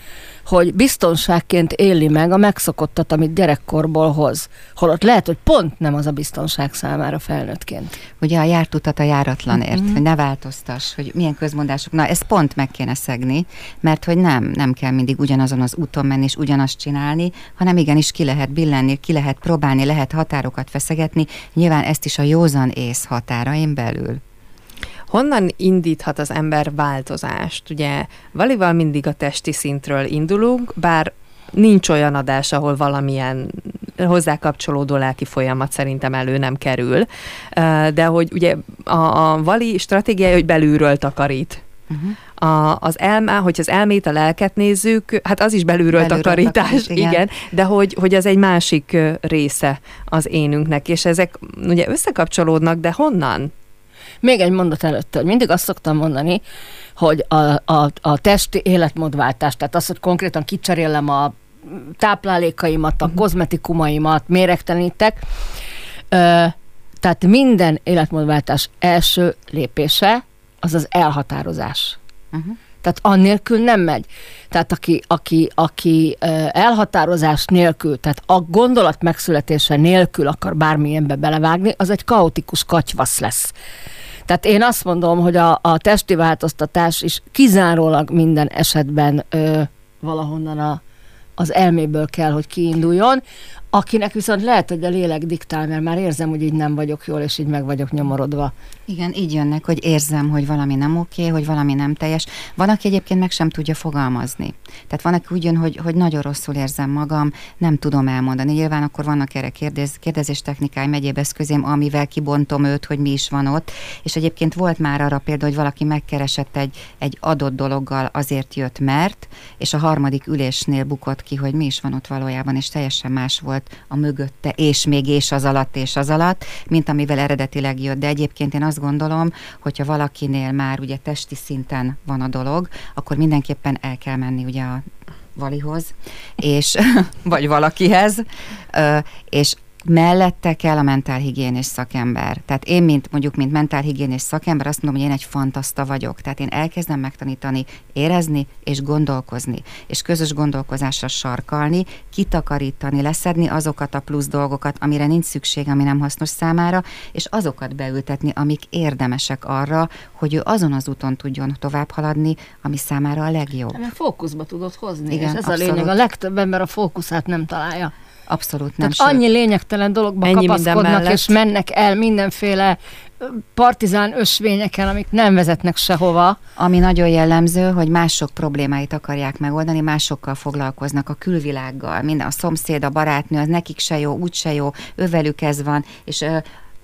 hogy biztonságként éli meg a megszokottat, amit gyerekkorból hoz. Holott lehet, hogy pont nem az a biztonság számára felnőttként. Ugye a járt utat a járatlanért, mm-hmm. hogy ne változtass, hogy milyen közmondások. Na, ezt pont meg kéne szegni, mert hogy nem, nem kell mindig ugyanazon az úton menni és ugyanazt csinálni, hanem igenis ki lehet billenni, ki lehet próbálni, lehet határokat feszegetni. Nyilván ezt is a józan ész határain belül. Honnan indíthat az ember változást? Ugye valival mindig a testi szintről indulunk, bár nincs olyan adás, ahol valamilyen hozzá kapcsolódó lelki folyamat szerintem elő nem kerül. De hogy ugye a, a vali stratégiája, hogy belülről takarít. Uh-huh. A, az elme, hogy az elmét, a lelket nézzük, hát az is belülről, belülről takarítás, takarít, igen. igen, de hogy, hogy az egy másik része az énünknek, és ezek ugye összekapcsolódnak, de honnan? Még egy mondat előtt, hogy mindig azt szoktam mondani, hogy a, a, a testi életmódváltás, tehát az, hogy konkrétan kicserélem a táplálékaimat, a uh-huh. kozmetikumaimat, méregtelenítek, ö, tehát minden életmódváltás első lépése az az elhatározás. Uh-huh. Tehát annélkül nem megy. Tehát aki, aki, aki elhatározás nélkül, tehát a gondolat megszületése nélkül akar bármilyenbe belevágni, az egy kaotikus katyvasz lesz. Tehát én azt mondom, hogy a, a testi változtatás is kizárólag minden esetben ö, valahonnan a, az elméből kell, hogy kiinduljon. Akinek viszont lehet, hogy a lélek diktál, mert már érzem, hogy így nem vagyok jól, és így meg vagyok nyomorodva. Igen, így jönnek, hogy érzem, hogy valami nem oké, hogy valami nem teljes. Van, aki egyébként meg sem tudja fogalmazni. Tehát van, aki úgy jön, hogy, hogy nagyon rosszul érzem magam, nem tudom elmondani. Nyilván akkor vannak erre kérdez, kérdezés technikai megyéb eszközém, amivel kibontom őt, hogy mi is van ott. És egyébként volt már arra példa, hogy valaki megkeresett egy, egy adott dologgal, azért jött, mert, és a harmadik ülésnél bukott ki, hogy mi is van ott valójában, és teljesen más volt volt a mögötte, és még és az alatt, és az alatt, mint amivel eredetileg jött. De egyébként én azt gondolom, hogyha valakinél már ugye testi szinten van a dolog, akkor mindenképpen el kell menni ugye a valihoz, és, [LAUGHS] vagy valakihez, és mellette kell a mentálhigiénés szakember. Tehát én, mint mondjuk, mint mentálhigiénés szakember, azt mondom, hogy én egy fantaszta vagyok. Tehát én elkezdem megtanítani, érezni és gondolkozni, és közös gondolkozásra sarkalni, kitakarítani, leszedni azokat a plusz dolgokat, amire nincs szükség, ami nem hasznos számára, és azokat beültetni, amik érdemesek arra, hogy ő azon az úton tudjon tovább haladni, ami számára a legjobb. Mert fókuszba tudod hozni, Igen, és ez abszolút. a lényeg. A legtöbb ember a fókuszát nem találja. Abszolút nem. Tehát annyi lényegtelen dologba Ennyi kapaszkodnak, és mennek el mindenféle partizán ösvényeken, amik nem vezetnek sehova. Ami nagyon jellemző, hogy mások problémáit akarják megoldani, másokkal foglalkoznak a külvilággal, minden a szomszéd, a barátnő, az nekik se jó, úgy se jó, ővelük ez van, és ö,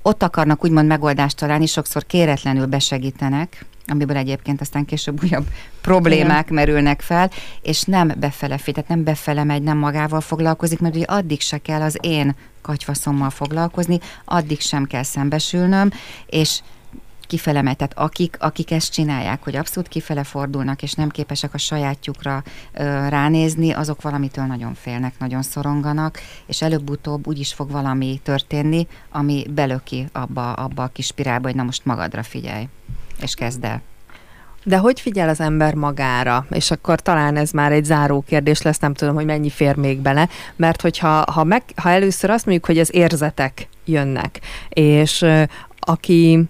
ott akarnak úgymond megoldást találni, sokszor kéretlenül besegítenek, amiből egyébként aztán később újabb problémák Igen. merülnek fel, és nem befele tehát nem befele megy, nem magával foglalkozik, mert ugye addig se kell az én katyfaszommal foglalkozni, addig sem kell szembesülnöm, és kifele megy. Tehát akik, akik ezt csinálják, hogy abszolút kifele fordulnak, és nem képesek a sajátjukra ö, ránézni, azok valamitől nagyon félnek, nagyon szoronganak, és előbb-utóbb úgy is fog valami történni, ami belöki abba, abba a kis spirálba, hogy na most magadra figyelj, és kezd el. De hogy figyel az ember magára? És akkor talán ez már egy záró kérdés lesz, nem tudom, hogy mennyi fér még bele, mert hogyha ha, meg, ha először azt mondjuk, hogy az érzetek jönnek, és aki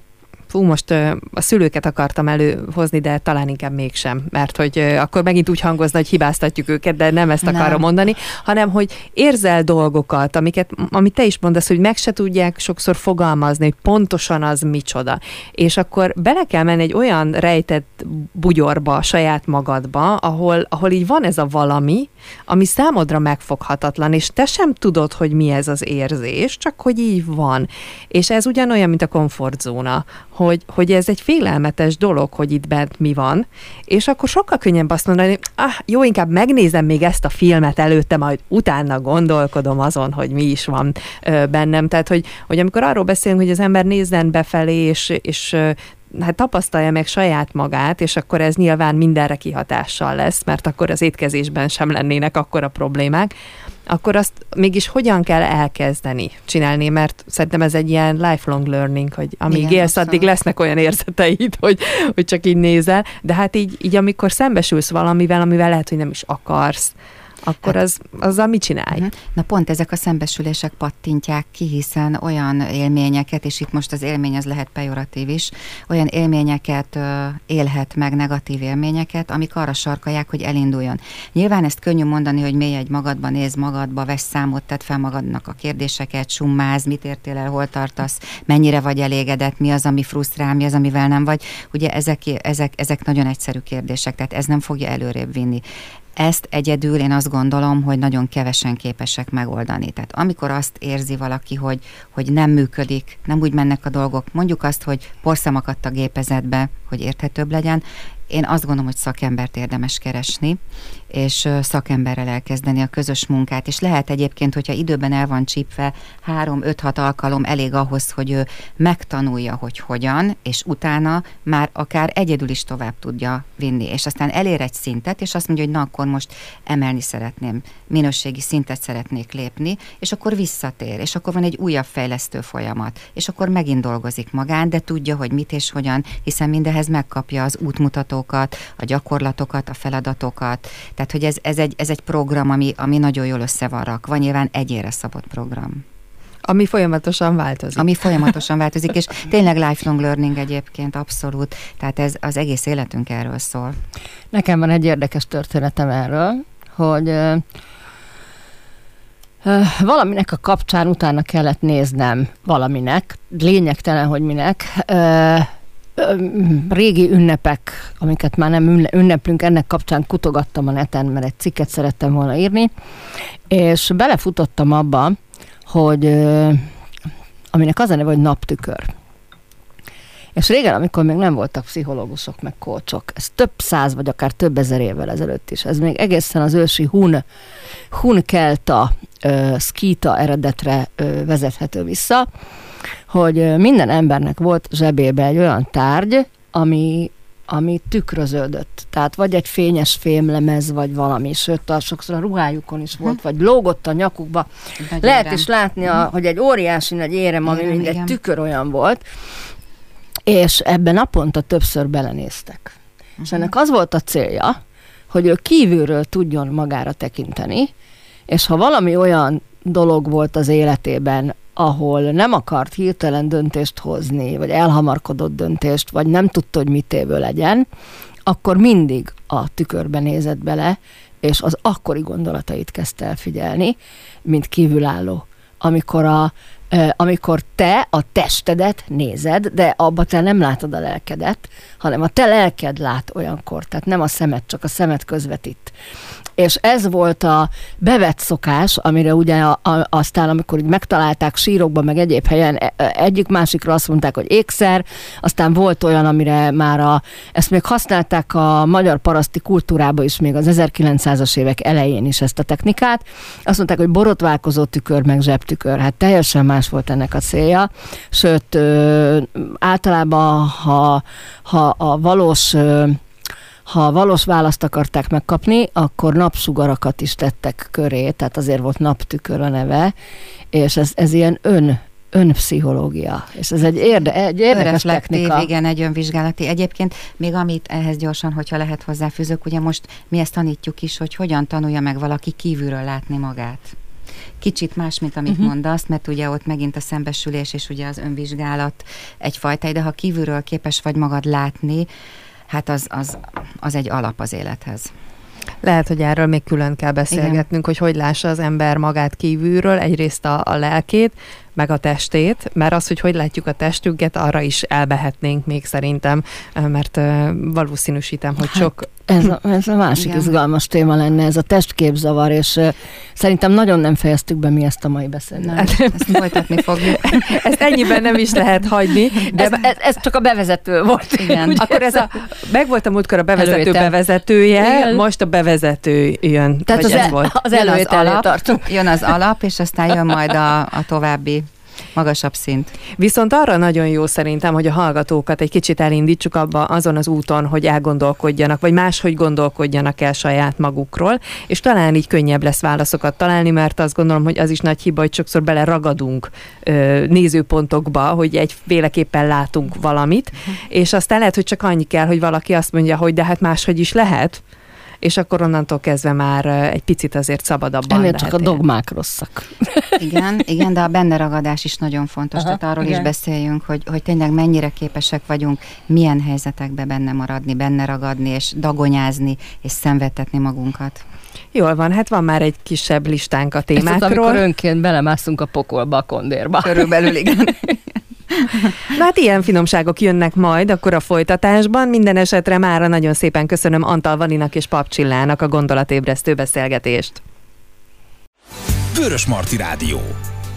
fú, most a szülőket akartam előhozni, de talán inkább mégsem, mert hogy akkor megint úgy hangozna, hogy hibáztatjuk őket, de nem ezt nem. akarom mondani, hanem hogy érzel dolgokat, amiket, amit te is mondasz, hogy meg se tudják sokszor fogalmazni, hogy pontosan az micsoda. És akkor bele kell menni egy olyan rejtett bugyorba saját magadba, ahol, ahol így van ez a valami, ami számodra megfoghatatlan, és te sem tudod, hogy mi ez az érzés, csak hogy így van. És ez ugyanolyan, mint a komfortzóna, hogy, hogy ez egy félelmetes dolog, hogy itt bent mi van, és akkor sokkal könnyebb azt mondani, ah, jó, inkább megnézem még ezt a filmet előtte, majd utána gondolkodom azon, hogy mi is van ö, bennem. Tehát, hogy, hogy amikor arról beszélünk, hogy az ember nézzen befelé, és, és hát tapasztalja meg saját magát, és akkor ez nyilván mindenre kihatással lesz, mert akkor az étkezésben sem lennének akkor a problémák, akkor azt mégis hogyan kell elkezdeni csinálni, mert szerintem ez egy ilyen lifelong learning, hogy amíg Igen, élsz, addig lesznek olyan érzeteid, [LAUGHS] hogy, hogy csak így nézel, de hát így, így amikor szembesülsz valamivel, amivel lehet, hogy nem is akarsz, akkor hát, az, azzal mit csinálj? Uh-huh. Na pont ezek a szembesülések pattintják ki, hiszen olyan élményeket, és itt most az élmény az lehet pejoratív is, olyan élményeket ö, élhet meg, negatív élményeket, amik arra sarkalják, hogy elinduljon. Nyilván ezt könnyű mondani, hogy mély egy magadba, néz magadba, vesz számot, tedd fel magadnak a kérdéseket, summáz, mit értél el, hol tartasz, mennyire vagy elégedett, mi az, ami frusztrál, mi az, amivel nem vagy. Ugye ezek, ezek, ezek nagyon egyszerű kérdések, tehát ez nem fogja előrébb vinni. Ezt egyedül én azt gondolom, hogy nagyon kevesen képesek megoldani. Tehát amikor azt érzi valaki, hogy, hogy nem működik, nem úgy mennek a dolgok, mondjuk azt, hogy porszem akadt a gépezetbe, hogy érthetőbb legyen, én azt gondolom, hogy szakembert érdemes keresni, és szakemberrel elkezdeni a közös munkát, és lehet egyébként, hogyha időben el van csípve, három, öt, hat alkalom elég ahhoz, hogy ő megtanulja, hogy hogyan, és utána már akár egyedül is tovább tudja vinni, és aztán elér egy szintet, és azt mondja, hogy na akkor most emelni szeretném, minőségi szintet szeretnék lépni, és akkor visszatér, és akkor van egy újabb fejlesztő folyamat, és akkor megint dolgozik magán, de tudja, hogy mit és hogyan, hiszen mindehez megkapja az útmutatókat, a gyakorlatokat, a feladatokat, tehát, hogy ez, ez, egy, ez egy program, ami, ami nagyon jól össze van rakva, nyilván egyére szabott program. Ami folyamatosan változik. Ami folyamatosan [LAUGHS] változik, és tényleg lifelong learning egyébként, abszolút. Tehát ez az egész életünk erről szól. Nekem van egy érdekes történetem erről, hogy valaminek a kapcsán utána kellett néznem valaminek, lényegtelen, hogy minek, régi ünnepek, amiket már nem ünneplünk, ennek kapcsán kutogattam a neten, mert egy cikket szerettem volna írni, és belefutottam abba, hogy aminek az a neve, hogy naptükör. És régen, amikor még nem voltak pszichológusok, meg kócsok, ez több száz, vagy akár több ezer évvel ezelőtt is, ez még egészen az ősi hun, hun kelta, skita eredetre vezethető vissza, hogy minden embernek volt zsebébe egy olyan tárgy, ami, ami tükröződött. Tehát vagy egy fényes fémlemez, vagy valami, sőt, a sokszor a ruhájukon is volt, vagy lógott a nyakukba. Nagy Lehet érem. is látni, a, hm. hogy egy óriási nagy érem, ami mind egy tükör olyan volt, és ebben naponta többször belenéztek. Uh-huh. És hm. ennek az volt a célja, hogy ő kívülről tudjon magára tekinteni, és ha valami olyan dolog volt az életében, ahol nem akart hirtelen döntést hozni, vagy elhamarkodott döntést, vagy nem tudta, hogy mit évő legyen, akkor mindig a tükörbe nézett bele, és az akkori gondolatait kezdte el figyelni, mint kívülálló. Amikor a amikor te a testedet nézed, de abba te nem látod a lelkedet, hanem a te lelked lát olyankor, tehát nem a szemed, csak a szemed közvetít. És ez volt a bevett szokás, amire ugye a, a, aztán, amikor így megtalálták sírokban, meg egyéb helyen, e, e, egyik másikra azt mondták, hogy ékszer, aztán volt olyan, amire már a, ezt még használták a magyar paraszti kultúrába is, még az 1900-as évek elején is ezt a technikát. Azt mondták, hogy borotválkozó tükör, meg zsebtükör. Hát teljesen más volt ennek a célja. Sőt, általában, ha, ha a valós ha valós választ akarták megkapni, akkor napsugarakat is tettek köré, tehát azért volt naptükör a neve, és ez, ez ilyen ön önpszichológia, és ez egy, érde, egy érdekes technika. Igen, egy önvizsgálati. Egyébként még amit ehhez gyorsan, hogyha lehet hozzáfűzök, ugye most mi ezt tanítjuk is, hogy hogyan tanulja meg valaki kívülről látni magát kicsit más, mint amit uh-huh. mondasz, mert ugye ott megint a szembesülés és ugye az önvizsgálat egyfajta, de ha kívülről képes vagy magad látni, hát az, az, az egy alap az élethez. Lehet, hogy erről még külön kell beszélgetnünk, Igen. hogy hogy lássa az ember magát kívülről, egyrészt a, a lelkét, meg a testét, mert az, hogy hogy látjuk a testünket, arra is elbehetnénk még szerintem, mert valószínűsítem, hogy hát, sok... Ez a, ez a másik Igen. izgalmas téma lenne, ez a testképzavar, és szerintem nagyon nem fejeztük be mi ezt a mai beszélgetést. Hát, ezt folytatni fogjuk. [LAUGHS] ezt ennyiben nem is lehet hagyni. De ez, ez, ez csak a bevezető volt. Igen. Akkor ez a, meg volt a múltkor a bevezető Előtte. bevezetője, Igen. most a bevezető jön. Tehát az, ez el, volt. az előtt tartunk. Jön az alap, és aztán jön majd a, a további magasabb szint. Viszont arra nagyon jó szerintem, hogy a hallgatókat egy kicsit elindítsuk abba azon az úton, hogy elgondolkodjanak, vagy máshogy gondolkodjanak el saját magukról, és talán így könnyebb lesz válaszokat találni, mert azt gondolom, hogy az is nagy hiba, hogy sokszor beleragadunk ö, nézőpontokba, hogy egy véleképpen látunk valamit, uh-huh. és aztán lehet, hogy csak annyi kell, hogy valaki azt mondja, hogy de hát máshogy is lehet, és akkor onnantól kezdve már egy picit azért szabadabban Ennél csak a dogmák rosszak. [LAUGHS] Igen, igen, de a benne ragadás is nagyon fontos, Aha, tehát arról igen. is beszéljünk, hogy, hogy tényleg mennyire képesek vagyunk milyen helyzetekbe benne maradni, benne ragadni, és dagonyázni, és szenvedtetni magunkat. Jól van, hát van már egy kisebb listánk a témákról. Ez az, amikor önként belemászunk a pokolba, a kondérba. Körülbelül igen. [LAUGHS] Na hát ilyen finomságok jönnek majd akkor a folytatásban. Minden esetre mára nagyon szépen köszönöm Antal Vaninak és Papcsillának a gondolatébresztő beszélgetést. Vörös Marti Rádió.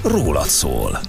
Rólad szól.